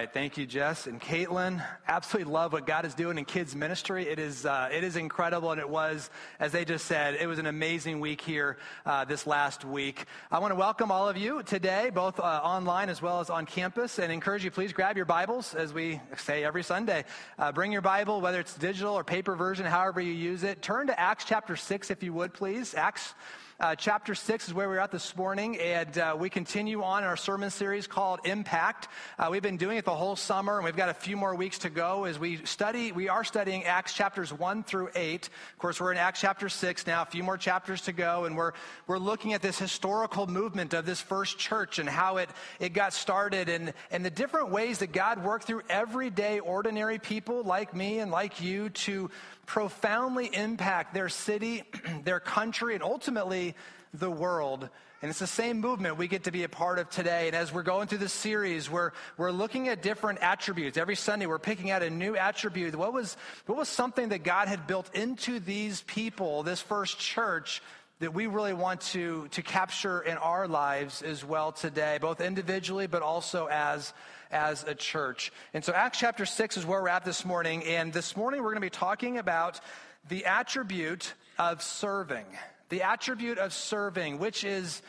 right. Thank you, Jess and Caitlin. Absolutely love what God is doing in kids ministry. It is, uh, it is incredible. And it was, as they just said, it was an amazing week here uh, this last week. I want to welcome all of you today, both uh, online as well as on campus, and encourage you, please grab your Bibles, as we say every Sunday. Uh, bring your Bible, whether it's digital or paper version, however you use it. Turn to Acts chapter 6, if you would, please. Acts uh, chapter 6 is where we're at this morning, and uh, we continue on in our sermon series called Impact. Uh, we've been doing it the whole summer, and we've got a few more weeks to go as we study. We are studying Acts chapters 1 through 8. Of course, we're in Acts chapter 6 now, a few more chapters to go, and we're, we're looking at this historical movement of this first church and how it, it got started and, and the different ways that God worked through everyday, ordinary people like me and like you to profoundly impact their city, their country, and ultimately the world. And it's the same movement we get to be a part of today. And as we're going through this series, we're, we're looking at different attributes. Every Sunday, we're picking out a new attribute. What was, what was something that God had built into these people, this first church, that we really want to, to capture in our lives as well today, both individually, but also as as a church. And so Acts chapter 6 is where we're at this morning. And this morning we're going to be talking about the attribute of serving. The attribute of serving, which is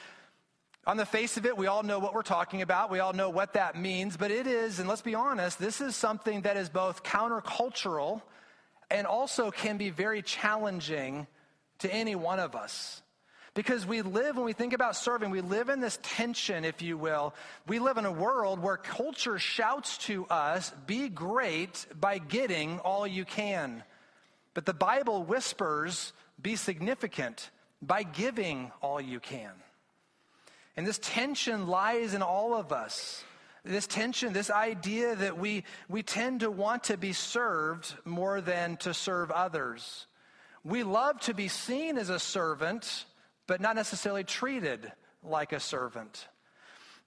on the face of it, we all know what we're talking about. We all know what that means, but it is, and let's be honest, this is something that is both countercultural and also can be very challenging to any one of us. Because we live, when we think about serving, we live in this tension, if you will. We live in a world where culture shouts to us, be great by getting all you can. But the Bible whispers, be significant by giving all you can. And this tension lies in all of us. This tension, this idea that we, we tend to want to be served more than to serve others. We love to be seen as a servant but not necessarily treated like a servant.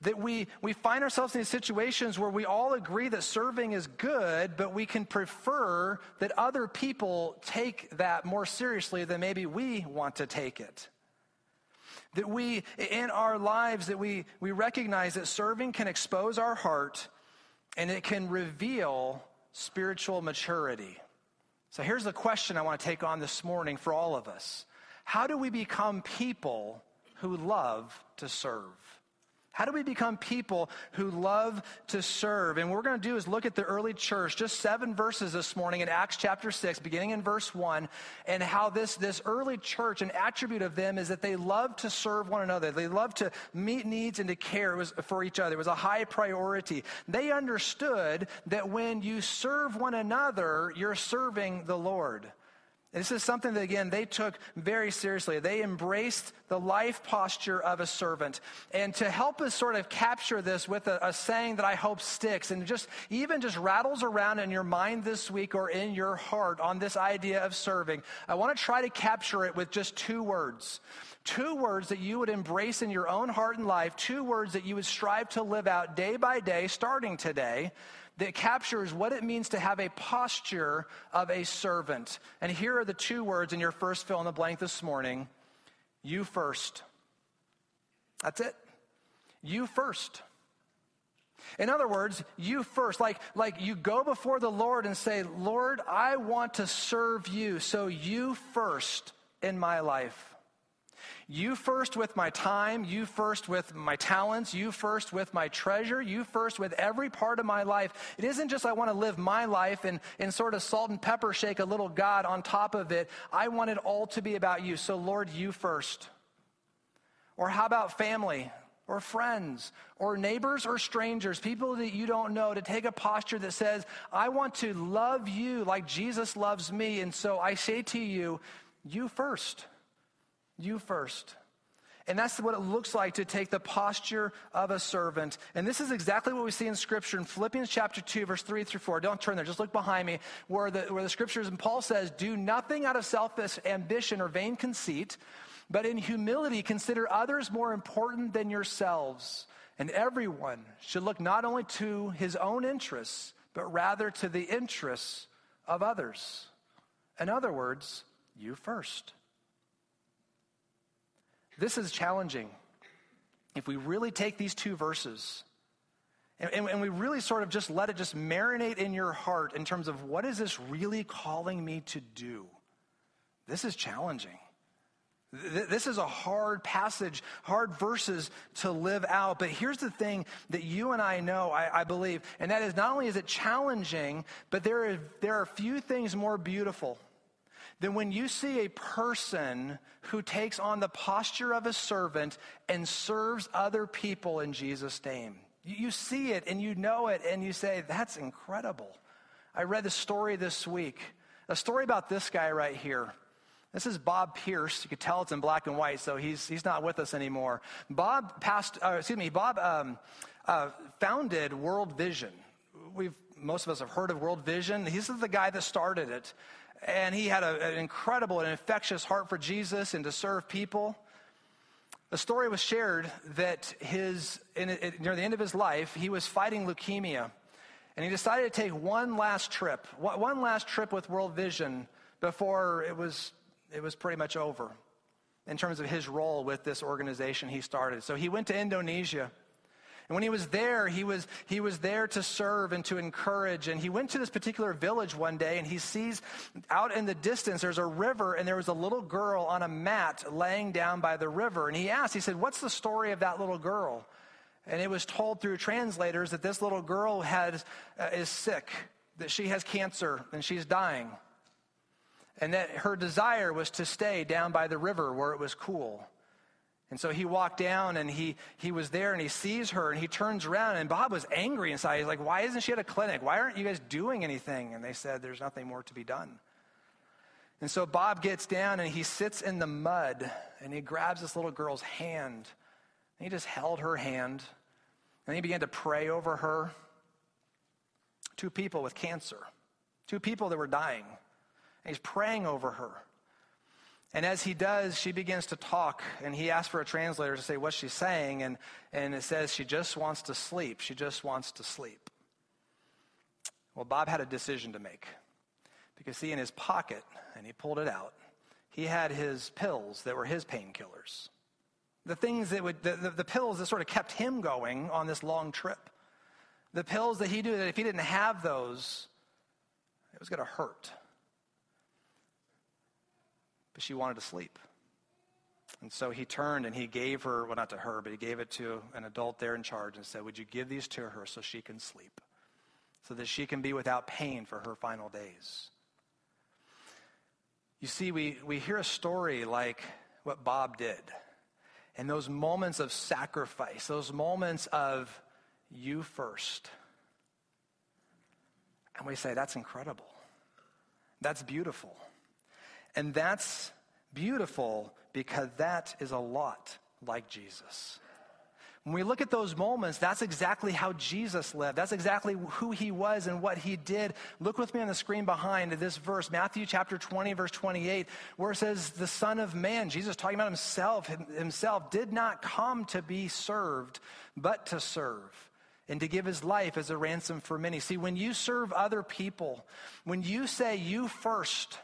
That we, we find ourselves in these situations where we all agree that serving is good, but we can prefer that other people take that more seriously than maybe we want to take it. That we, in our lives, that we, we recognize that serving can expose our heart and it can reveal spiritual maturity. So here's the question I want to take on this morning for all of us how do we become people who love to serve? How do we become people who love to serve? And what we're going to do is look at the early church, just seven verses this morning in Acts chapter 6, beginning in verse 1, and how this, this early church, an attribute of them is that they love to serve one another. They love to meet needs and to care for each other. It was a high priority. They understood that when you serve one another, you're serving the Lord. This is something that, again, they took very seriously. They embraced the life posture of a servant. And to help us sort of capture this with a, a, saying that I hope sticks and just even just rattles around in your mind this week or in your heart on this idea of serving, I want to try to capture it with just two words. Two words that you would embrace in your own heart and life, two words that you would strive to live out day by day, starting today that captures what it means to have a posture of a servant. And here are the two words in your first fill in the blank this morning you first. That's it. You first. In other words, you first, like, like you go before the Lord and say, Lord, I want to serve you, so you first in my life. You first with my time, you first with my talents, you first with my treasure, you first with every part of my life. It isn't just I want to live my life and, and sort of salt and pepper shake a little God on top of it. I want it all to be about you. So, Lord, you first. Or how about family? or friends or neighbors or strangers, people that you don't know, to take a posture that says, I want to love you like Jesus loves me. And so I say to you, you first. You first. And that's what it looks like to take the posture of a servant. And this is exactly what we see in Scripture in Philippians chapter 2, verse 3 through 4. Don't turn there, just look behind me, where the, where the Scriptures and Paul says, Do nothing out of selfish ambition or vain conceit, but in humility consider others more important than yourselves. And everyone should look not only to his own interests, but rather to the interests of others. In other words, you first. This is challenging. If we really take these two verses And, and, and we really sort of just let it just marinate in your heart in terms of what is this really calling me to do? This is challenging. This is a hard passage, hard verses to live out. But here's the thing that you and I know, I, I, believe, and that is not only is it challenging, but there are, there are few things more beautiful than when you see a person who takes on the posture of a servant and serves other people in Jesus' name. You see it and you know it and you say, that's incredible. I read the story this week, a story about this guy right here. This is Bob Pierce. You can tell it's in black and white, so he's, he's not with us anymore. Bob passed, uh, excuse me, Bob um, uh, founded World Vision. We've, most of us have heard of World Vision. He's the guy that started it. And he had a, an incredible and infectious heart for Jesus and to serve people. The story was shared that his, in, in, near the end of his life, he was fighting leukemia. And he decided to take one last trip, one last trip with World Vision before it was, it was pretty much over in terms of his role with this organization he started. So he went to Indonesia. And when he was there, he was, he was there to serve and to encourage. And he went to this particular village one day and he sees out in the distance there's a river and there was a little girl on a mat laying down by the river. And he asked, he said, What's the story of that little girl? And it was told through translators that this little girl has, uh, is sick, that she has cancer and she's dying. And that her desire was to stay down by the river where it was cool. And so he walked down and he, he was there and he sees her and he turns around and Bob was angry inside. He's like, Why isn't she at a clinic? Why aren't you guys doing anything? And they said, There's nothing more to be done. And so Bob gets down and he sits in the mud and he grabs this little girl's hand. And he just held her hand and he began to pray over her. Two people with cancer, two people that were dying. And he's praying over her. And as he does, she begins to talk, and he asks for a translator to say what she's saying, and, and it says she just wants to sleep. She just wants to sleep. Well, Bob had a decision to make. Because, see, in his pocket, and he pulled it out, he had his pills that were his painkillers. The things that would, the, the, the pills that sort of kept him going on this long trip. The pills that he knew that if he didn't have those, it was going to hurt but she wanted to sleep. And so he turned and he gave her, well, not to her, but he gave it to an adult there in charge and said, Would you give these to her so she can sleep? So that she can be without pain for her final days. You see, we, we hear a story like what Bob did. And those moments of sacrifice, those moments of you first. And we say, That's incredible. That's beautiful. And that's beautiful because that is a lot like Jesus. When we look at those moments, that's exactly how Jesus lived. That's exactly who he was and what he did. Look with me on the screen behind this verse, Matthew chapter 20, verse 28, where it says, The Son of Man, Jesus talking about himself, himself did not come to be served, but to serve and to give his life as a ransom for many. See, when you serve other people, when you say you first,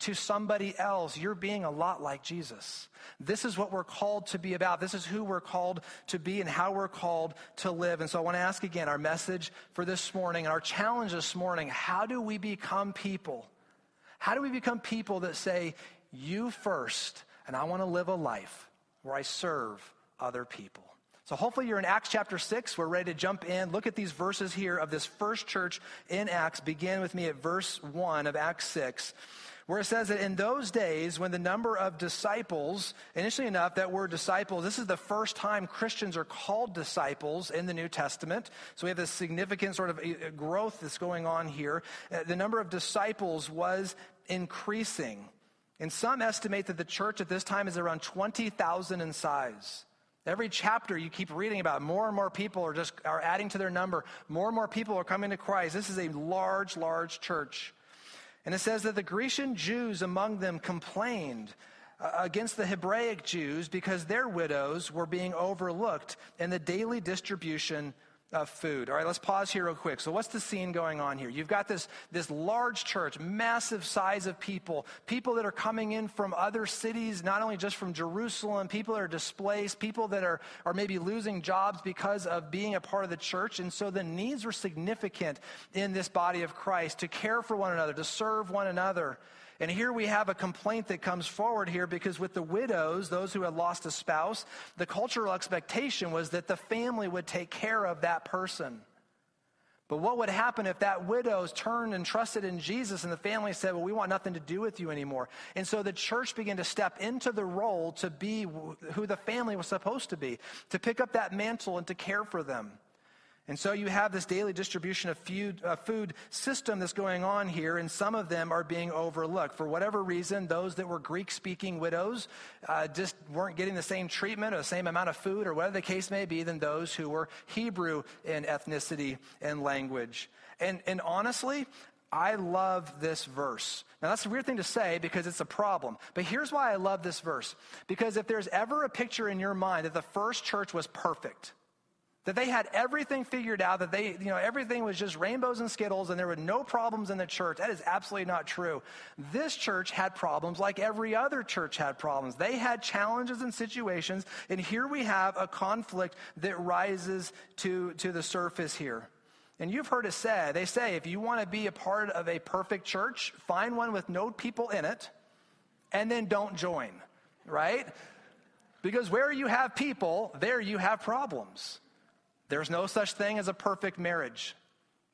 to somebody else, you're being a lot like Jesus. This is what we're called to be about. This is who we're called to be and how we're called to live. And so I want to ask again our message for this morning and our challenge this morning how do we become people? How do we become people that say, You first, and I want to live a life where I serve other people? So hopefully you're in Acts chapter 6. We're ready to jump in. Look at these verses here of this first church in Acts. Begin with me at verse 1 of Acts 6 where it says that in those days, when the number of disciples, initially enough, that word disciples, this is the first time Christians are called disciples in the New Testament. So we have this significant sort of uh, growth that's going on here. Uh, the number of disciples was increasing. And some estimate that the church at this time is around 20,000 in size. Every chapter you keep reading about more and more people are just are adding to their number. More and more people are coming to Christ. This is a large, large church. And it says that the Grecian Jews among them complained uh, against the Hebraic Jews because their widows were being overlooked in the daily distribution of food. All right, let's pause here real quick. So, what's the scene going on here? You've got this, this large church, massive size of people, people that are coming in from other cities, not only just from Jerusalem, people that are displaced, people that are, are maybe losing jobs because of being a part of the church. And so, the needs were significant in this body of Christ to care for one another, to serve one another. And here we have a complaint that comes forward here because with the widows, those who had lost a spouse, the cultural expectation was that the family would take care of that person. But what would happen if that widow's turned and trusted in Jesus and the family said, Well, we want nothing to do with you anymore? And so the church began to step into the role to be who the family was supposed to be, to pick up that mantle and to care for them. And so you have this daily distribution of food, uh, food, system that's going on here, and some of them are being overlooked. For whatever reason, those that were Greek speaking widows uh, just weren't getting the same treatment or the same amount of food or whatever the case may be than those who were Hebrew in ethnicity and language. And, and honestly, I love this verse. Now, that's a weird thing to say because it's a problem. But here's why I love this verse. Because if there's ever a picture in your mind that the first church was perfect, that they had everything figured out, that they, you know, everything was just rainbows and skittles and there were no problems in the church. That is absolutely not true. This church had problems like every other church had problems. They had challenges and situations, and here we have a conflict that rises to, to the surface here. And you've heard it said, they say, if you want to be a part of a perfect church, find one with no people in it, and then don't join, right? Because where you have people, there you have problems. There's no such thing as a perfect marriage.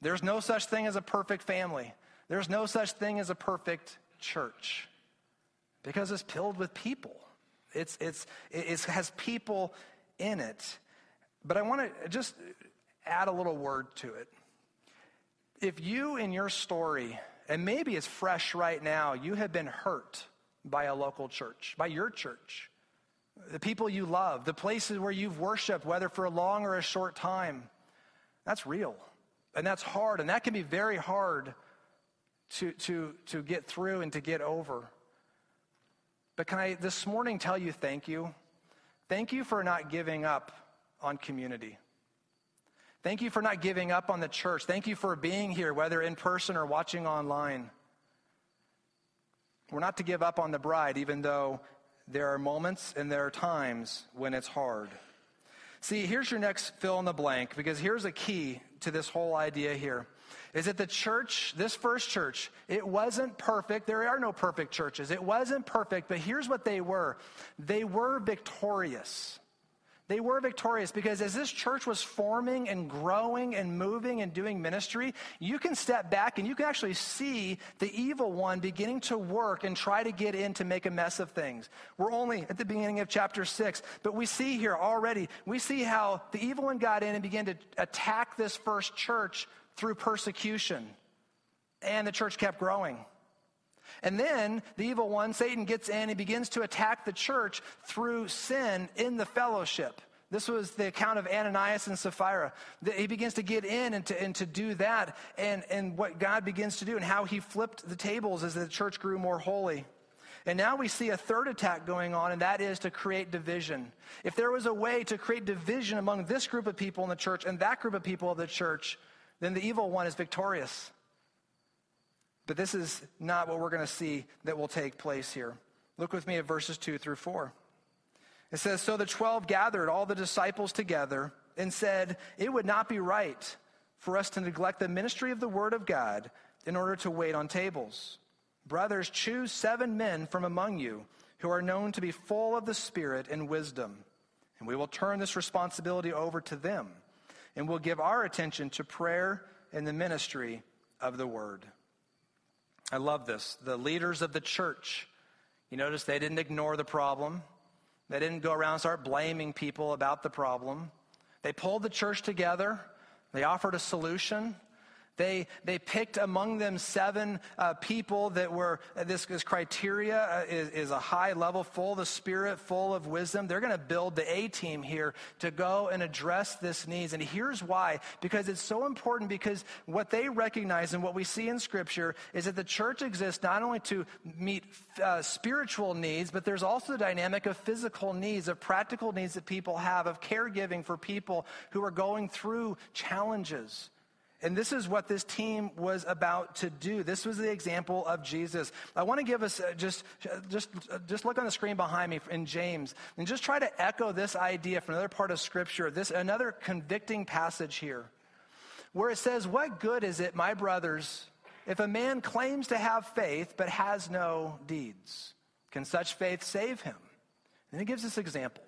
There's no such thing as a perfect family. There's no such thing as a perfect church because it's filled with people. It's, it's, it has people in it. But I want to just add a little word to it. If you in your story, and maybe it's fresh right now, you have been hurt by a local church, by your church, the people you love, the places where you've worshiped, whether for a long or a short time. That's real. And that's hard. And that can be very hard to, to, to get through and to get over. But can I this morning tell you thank you? Thank you for not giving up on community. Thank you for not giving up on the church. Thank you for being here, whether in person or watching online. We're not to give up on the bride, even though there are moments and there are times when it's hard. See, here's your next fill in the blank because here's a key to this whole idea here. Is that the church, this first church, it wasn't perfect. There are no perfect churches. It wasn't perfect, but here's what they were they were victorious. They were victorious because as this church was forming and growing and moving and doing ministry, you can step back and you can actually see the evil one beginning to work and try to get in to make a mess of things. We're only at the beginning of chapter six, but we see here already, we see how the evil one got in and began to attack this first church through persecution. And the church kept growing. And then the evil one, Satan, gets in and begins to attack the church through sin in the fellowship. This was the account of Ananias and Sapphira. He begins to get in and to, and to do that, and, and what God begins to do, and how he flipped the tables as the church grew more holy. And now we see a third attack going on, and that is to create division. If there was a way to create division among this group of people in the church and that group of people of the church, then the evil one is victorious. But this is not what we're going to see that will take place here. Look with me at verses 2 through 4. It says So the twelve gathered all the disciples together and said, It would not be right for us to neglect the ministry of the word of God in order to wait on tables. Brothers, choose seven men from among you who are known to be full of the Spirit and wisdom, and we will turn this responsibility over to them, and we'll give our attention to prayer and the ministry of the word. I love this. The leaders of the church, you notice they didn't ignore the problem. They didn't go around and start blaming people about the problem. They pulled the church together. They offered a solution. They, they picked among them seven uh, people that were, uh, this, this criteria uh, is, is a high level, full of the Spirit, full of wisdom. They're going to build the A team here to go and address this needs. And here's why because it's so important, because what they recognize and what we see in Scripture is that the church exists not only to meet uh, spiritual needs, but there's also the dynamic of physical needs, of practical needs that people have, of caregiving for people who are going through challenges. And this is what this team was about to do. This was the example of Jesus. I want to give us uh, just, just, just look on the screen behind me in James and just try to echo this idea from another part of Scripture, this another convicting passage here, where it says, What good is it, my brothers, if a man claims to have faith but has no deeds? Can such faith save him? And he gives this example.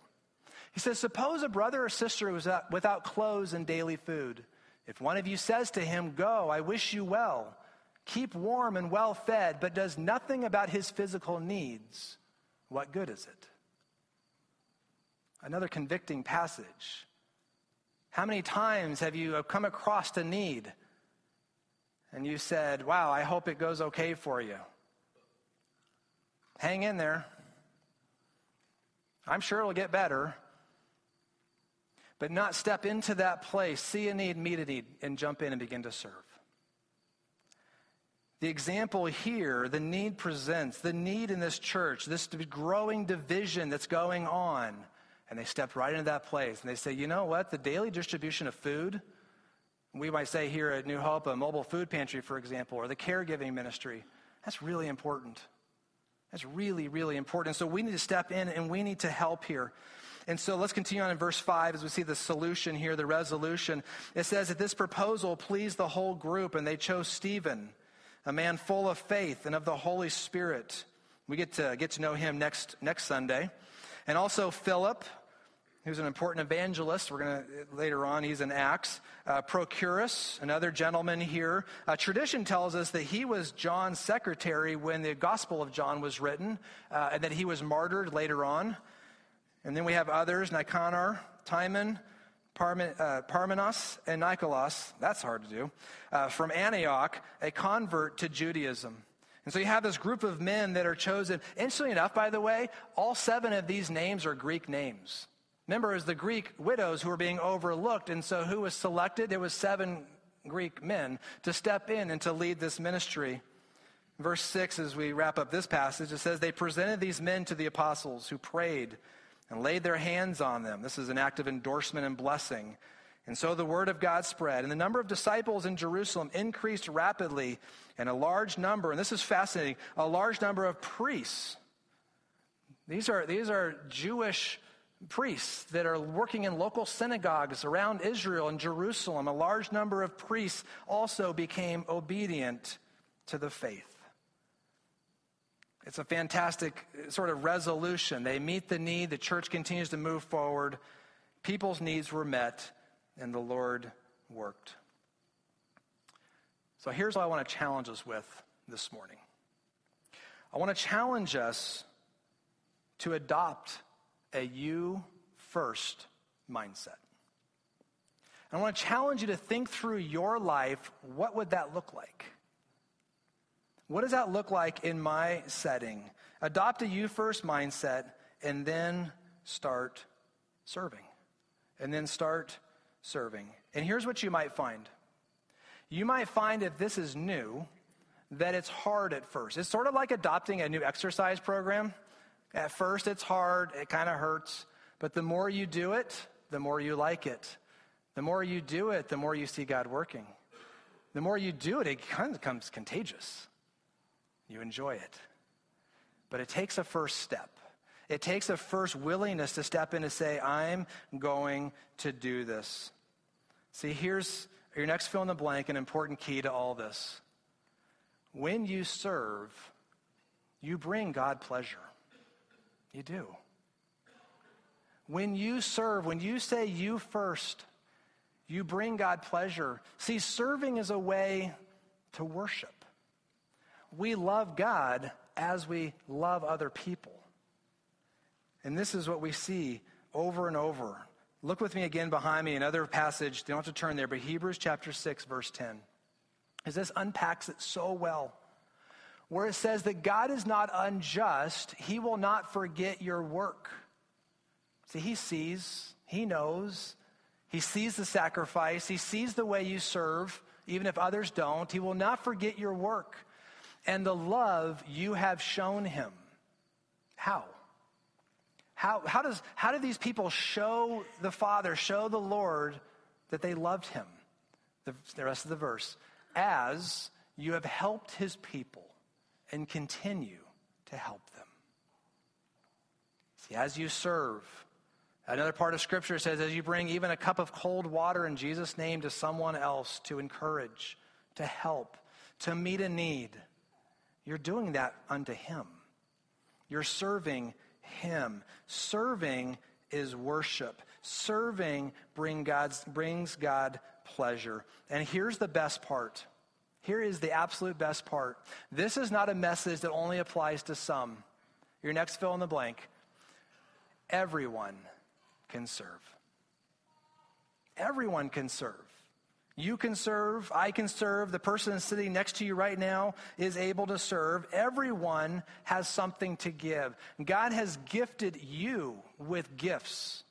He says, Suppose a brother or sister was without clothes and daily food. If one of you says to him, Go, I wish you well, keep warm and well fed, but does nothing about his physical needs, what good is it? Another convicting passage. How many times have you come across a need and you said, Wow, I hope it goes okay for you? Hang in there. I'm sure it'll get better but not step into that place, see a need, meet a need, and jump in and begin to serve. The example here, the need presents, the need in this church, this growing division that's going on. And they stepped right into that place and they say, you know what? The daily distribution of food, we might say here at New Hope, a mobile food pantry, for example, or the caregiving ministry, that's really important. That's really, really important. So we need to step in and we need to help here. And so let's continue on in verse 5 as we see the solution here, the resolution. It says that this proposal pleased the whole group, and they chose Stephen, a man full of faith and of the Holy Spirit. We get to get to know him next, next Sunday. And also Philip, who's an important evangelist. We're going to later on, he's in Acts. Uh, Prochorus, another gentleman here. Uh, tradition tells us that he was John's secretary when the Gospel of John was written, uh, and that he was martyred later on. And then we have others Nicanor, Timon, uh, Parmenas, and Nicholas. That's hard to do. Uh, from Antioch, a convert to Judaism. And so you have this group of men that are chosen. Interestingly enough, by the way, all seven of these names are Greek names. Remember, it was the Greek widows who were being overlooked. And so who was selected? There was seven Greek men to step in and to lead this ministry. Verse 6, as we wrap up this passage, it says, They presented these men to the apostles who prayed and laid their hands on them. This is an act of endorsement and blessing. And so the word of God spread, and the number of disciples in Jerusalem increased rapidly, and a large number, and this is fascinating, a large number of priests. These are, these are Jewish priests that are working in local synagogues around Israel and Jerusalem. A large number of priests also became obedient to the faith. It's a fantastic uh, sort of resolution. They meet the need, the church continues to move forward, people's needs were met, and the Lord worked. So here's what I want to challenge us with this morning I want to challenge us to adopt a you first mindset. And I want to challenge you to think through your life what would that look like? What does that look like in my setting? Adopt a you first mindset and then start serving. And then start serving. And here's what you might find you might find if this is new, that it's hard at first. It's sort of like adopting a new exercise program. At first, it's hard, it kind of hurts, but the more you do it, the more you like it. The more you do it, the more you see God working. The more you do it, it kind of becomes contagious you enjoy it. But it takes a first step. It takes a first willingness to step in and say, I'm going to do this. See, here's your next fill in the blank, an important key to all this. When you serve, you bring God pleasure. You do. When you serve, when you say you first, you bring God pleasure. See, serving is a way to worship we love God as we love other people. And this is what we see over and over. Look with me again behind me, another passage. You don't have to turn there, but Hebrews chapter 6, verse 10. is this unpacks it so well. Where it says that God is not unjust, he will not forget your work. See, he sees, he knows, he sees the sacrifice, he sees the way you serve, even if others don't. He will not forget your work and the love you have shown him. How? How, how, does, how do these people show the Father, show the Lord that they loved him? The, the rest of the verse. As you have helped his people and continue to help them. See, as you serve, Another part of Scripture says, as you bring even a cup of cold water in Jesus' name to someone else to encourage, to help, to meet a need, you're doing that unto Him. You're serving Him. Serving is worship. Serving bring God's, brings God pleasure. And here's the best part. Here is the absolute best part. This is not a message that only applies to some. Your next fill in the blank. Everyone can serve. Everyone can serve. You can serve, I can serve, the person sitting next to you right now is able to serve. Everyone has something to give. God has gifted you with gifts,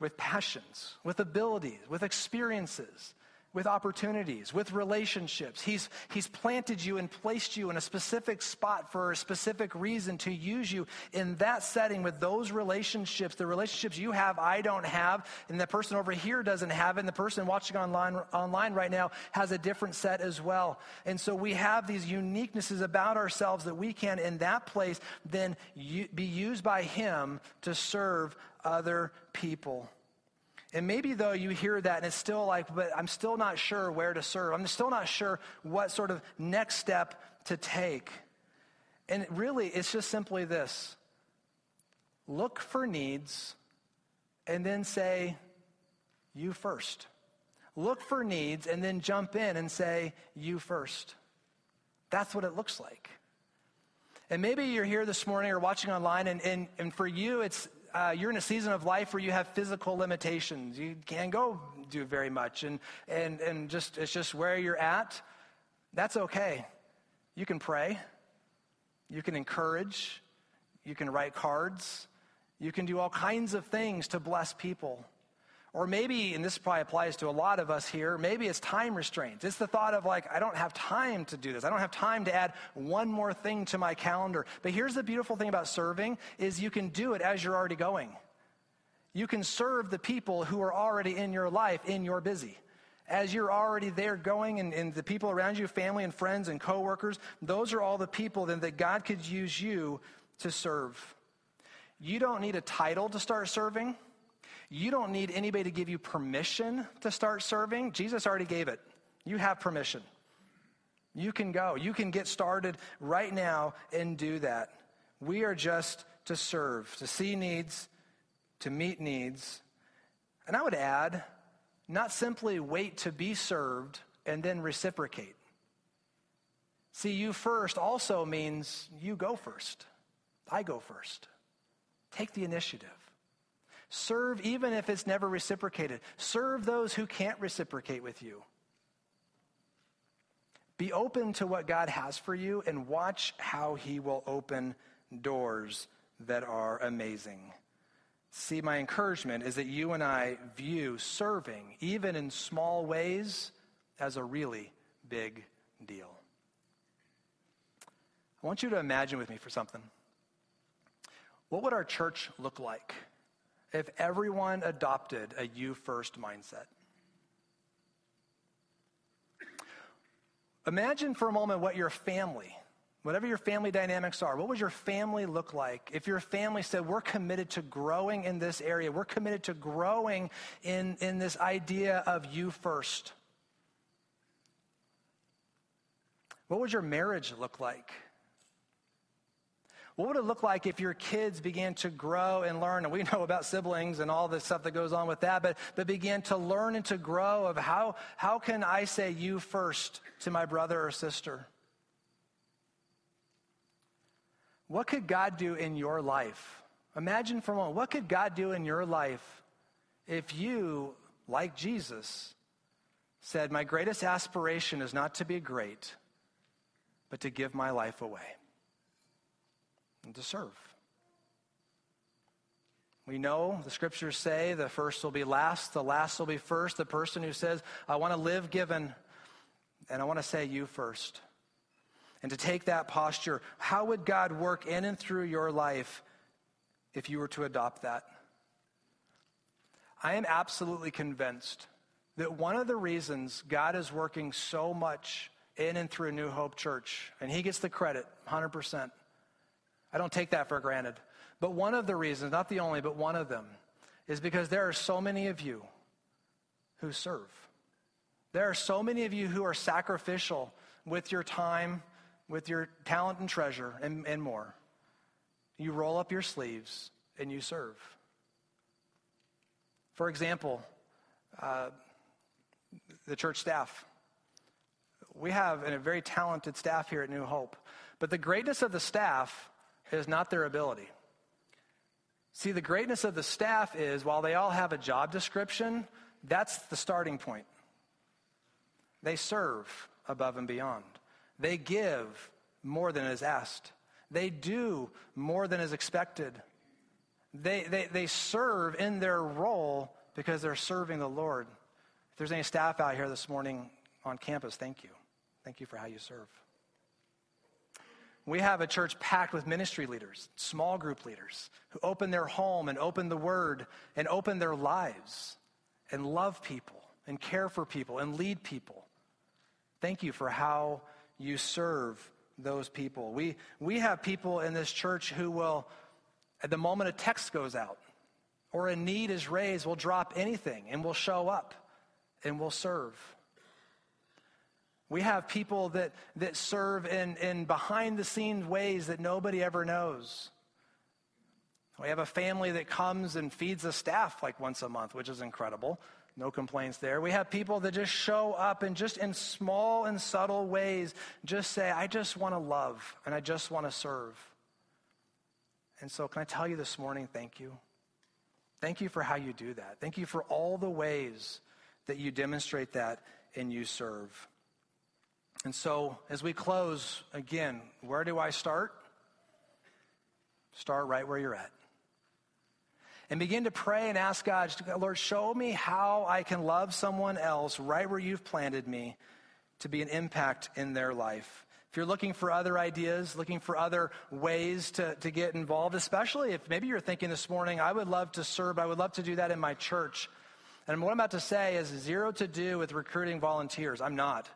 with passions, with abilities, with experiences with opportunities, with relationships. He's, he's planted you and placed you in a specific spot for a specific reason to use you in that setting with those relationships. The relationships you have, I don't have, and the person over here doesn't have and the person watching online, online right now has a different set as well. And so we have these uniquenesses about ourselves that we can, in that place, then be used by Him to serve other people. And maybe though you hear that and it's still like, but I'm still not sure where to serve. I'm still not sure what sort of next step to take. And really, it's just simply this look for needs and then say, you first. Look for needs and then jump in and say, you first. That's what it looks like. And maybe you're here this morning or watching online, and, and, and for you, it's uh, you're in a season of life where you have physical limitations. You can't go do very much, and, and, and just, it's just where you're at. That's okay. You can pray, you can encourage, you can write cards, you can do all kinds of things to bless people. Or maybe, and this probably applies to a lot of us here, maybe it's time restraints. It's the thought of like, I don't have time to do this. I don't have time to add one more thing to my calendar. But here's the beautiful thing about serving is you can do it as you're already going. You can serve the people who are already in your life in your busy. As you're already there going and, and the people around you, family and friends and coworkers, those are all the people then that God could use you to serve. You don't need a title to start serving. You don't need anybody to give you permission to start serving. Jesus already gave it. You have permission. You can go. You can get started right now and do that. We are just to serve, to see needs, to meet needs. And I would add, not simply wait to be served and then reciprocate. See, you first also means you go first. I go first. Take the initiative. Serve even if it's never reciprocated. Serve those who can't reciprocate with you. Be open to what God has for you and watch how He will open doors that are amazing. See, my encouragement is that you and I view serving, even in small ways, as a really big deal. I want you to imagine with me for something. What would our church look like if everyone adopted a you first mindset. Imagine for a moment what your family, whatever your family dynamics are, what would your family look like if your family said, We're committed to growing in this area, we're committed to growing in, in this idea of you first? What would your marriage look like? What would it look like if your kids began to grow and learn? And we know about siblings and all the stuff that goes on with that, but, but began to learn and to grow of how, how can I say you first to my brother or sister? What could God do in your life? Imagine for a moment, what could God do in your life if you, like Jesus, said, My greatest aspiration is not to be great, but to give my life away and to serve. We know the scriptures say the first will be last, the last will be first. The person who says, I want to live given, and I want to say you first. And to take that posture, how would God work in and through your life if you were to adopt that? I am absolutely convinced that one of the reasons God is working so much in and through New Hope Church, and He gets the credit 100%. I don't take that for granted. But one of the reasons, not the only, but one of them, is because there are so many of you who serve. There are so many of you who are sacrificial with your time, with your talent and treasure, and, and more. You roll up your sleeves and you serve. For example, uh, the church staff. We have a very talented staff here at New Hope, but the greatness of the staff is not their ability. See, the greatness of the staff is while they all have a job description, that's the starting point. They serve above and beyond. They give more than is asked. They do more than is expected. They, they, they serve in their role because they're serving the Lord. If there's any staff out here this morning on campus, thank you. Thank you for how you serve. We have a church packed with ministry leaders, small group leaders, who open their home and open the word and open their lives and love people and care for people and lead people. Thank you for how you serve those people. We, we have people in this church who will, at the moment a text goes out or a need is raised, will drop anything and will show up and will serve. We have people that, that serve in, in behind the scenes ways that nobody ever knows. We have a family that comes and feeds the staff like once a month, which is incredible. No complaints there. We have people that just show up and just in small and subtle ways just say, I just want to love and I just want to serve. And so, can I tell you this morning, thank you? Thank you for how you do that. Thank you for all the ways that you demonstrate that and you serve. And so, as we close, again, where do I start? Start right where you're at. And begin to pray and ask God, Lord, show me how I can love someone else right where you've planted me to be an impact in their life. If you're looking for other ideas, looking for other ways to, to get involved, especially if maybe you're thinking this morning, I would love to serve, I would love to do that in my church. And what I'm about to say is zero to do with recruiting volunteers. I'm not.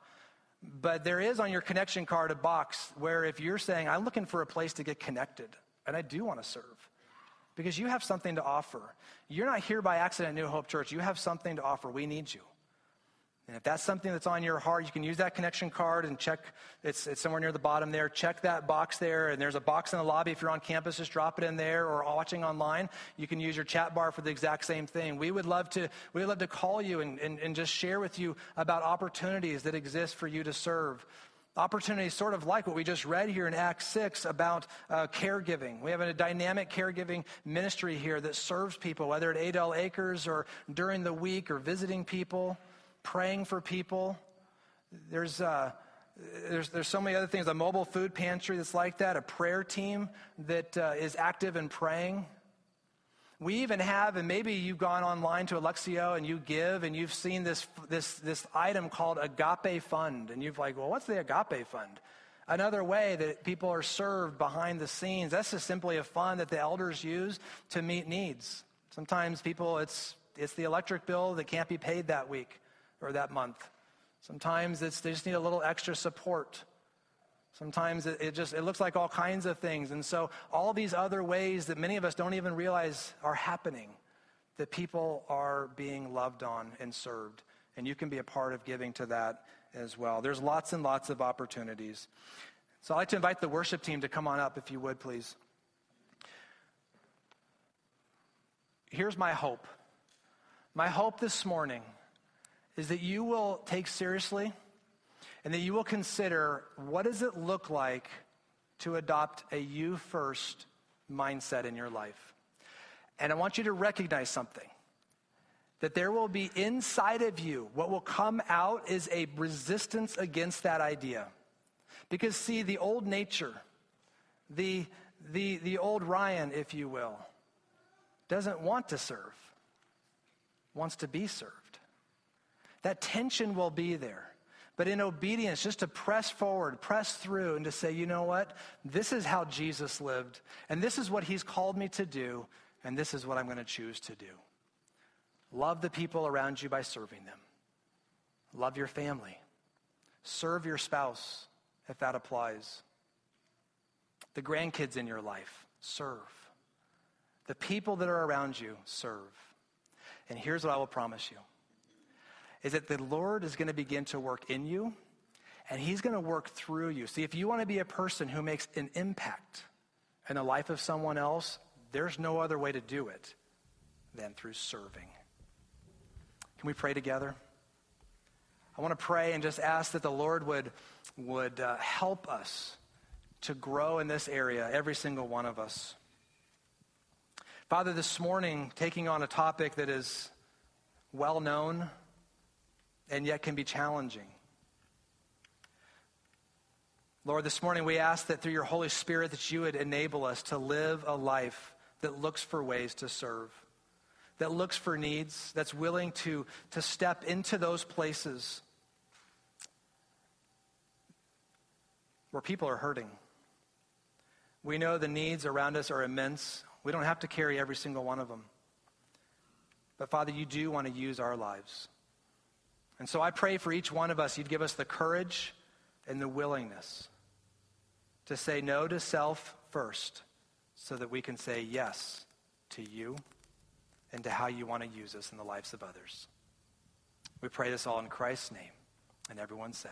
But there is on your connection card a box where if you're saying, I'm looking for a place to get connected, and I do want to serve, because you have something to offer. You're not here by accident New Hope Church. You have something to offer. We need you. And if that's something that's on your heart, you can use that connection card and check, it's, it's somewhere near the bottom there. Check that box there. And there's a box in the lobby. If you're on campus, just drop it in there or watching online. You can use your chat bar for the exact same thing. We would love to, we would love to call you and, and, and just share with you about opportunities that exist for you to serve. Opportunities sort of like what we just read here in Acts 6 about uh, caregiving. We have a dynamic caregiving ministry here that serves people, whether at Adel Acres or during the week or visiting people praying for people. There's, uh, there's, there's so many other things. A mobile food pantry that's like that, a prayer team that uh, is active in praying. We even have, and maybe you've gone online to Elexio and you give, and you've seen this, this, this item called Agape Fund. And you've like, well, what's the Agape Fund? Another way that people are served behind the scenes, that's just simply a fund that the elders use to meet needs. Sometimes people, it's, it's the electric bill that can't be paid that week or that month. Sometimes it's, they just need a little extra support. Sometimes it, it, just it looks like all kinds of things. And so all these other ways that many of us don't even realize are happening, that people are being loved on and served. And you can be a part of giving to that as well. There's lots and lots of opportunities. So I'd like to invite the worship team to come on up, if you would, please. Here's my hope. My hope this morning is that you will take seriously and that you will consider what does it look like to adopt a you first mindset in your life. And I want you to recognize something. that there will be inside of you, what will come out is a resistance against that idea. Because, see, the old nature, the, the, the old Ryan, if you will, doesn't want to serve, wants to be served. That tension will be there. But in obedience, just to press forward, press through, and to say, you know what? This is how Jesus lived, and this is what he's called me to do, and this is what I'm going to choose to do. Love the people around you by serving them. Love your family. Serve your spouse, if that applies. The grandkids in your life, serve. The people that are around you, serve. And here's what I will promise you is that the Lord is going to begin to work in you and he's going to work through you. See, if you want to be a person who makes an impact in the life of someone else, there's no other way to do it than through serving. Can we pray together? I want to pray and just ask that the Lord would, would uh, help us to grow in this area, every single one of us. Father, this morning, taking on a topic that is well known, and yet can be challenging. Lord, this morning we ask that through your Holy Spirit that you would enable us to live a life that looks for ways to serve, that looks for needs, that's willing to, to step into those places where people are hurting. We know the needs around us are immense. We don't have to carry every single one of them. But Father, you do want to use our lives. And so I pray for each one of us, you'd give us the courage and the willingness to say no to self first so that we can say yes to you and to how you want to use us in the lives of others. We pray this all in Christ's name. And everyone said,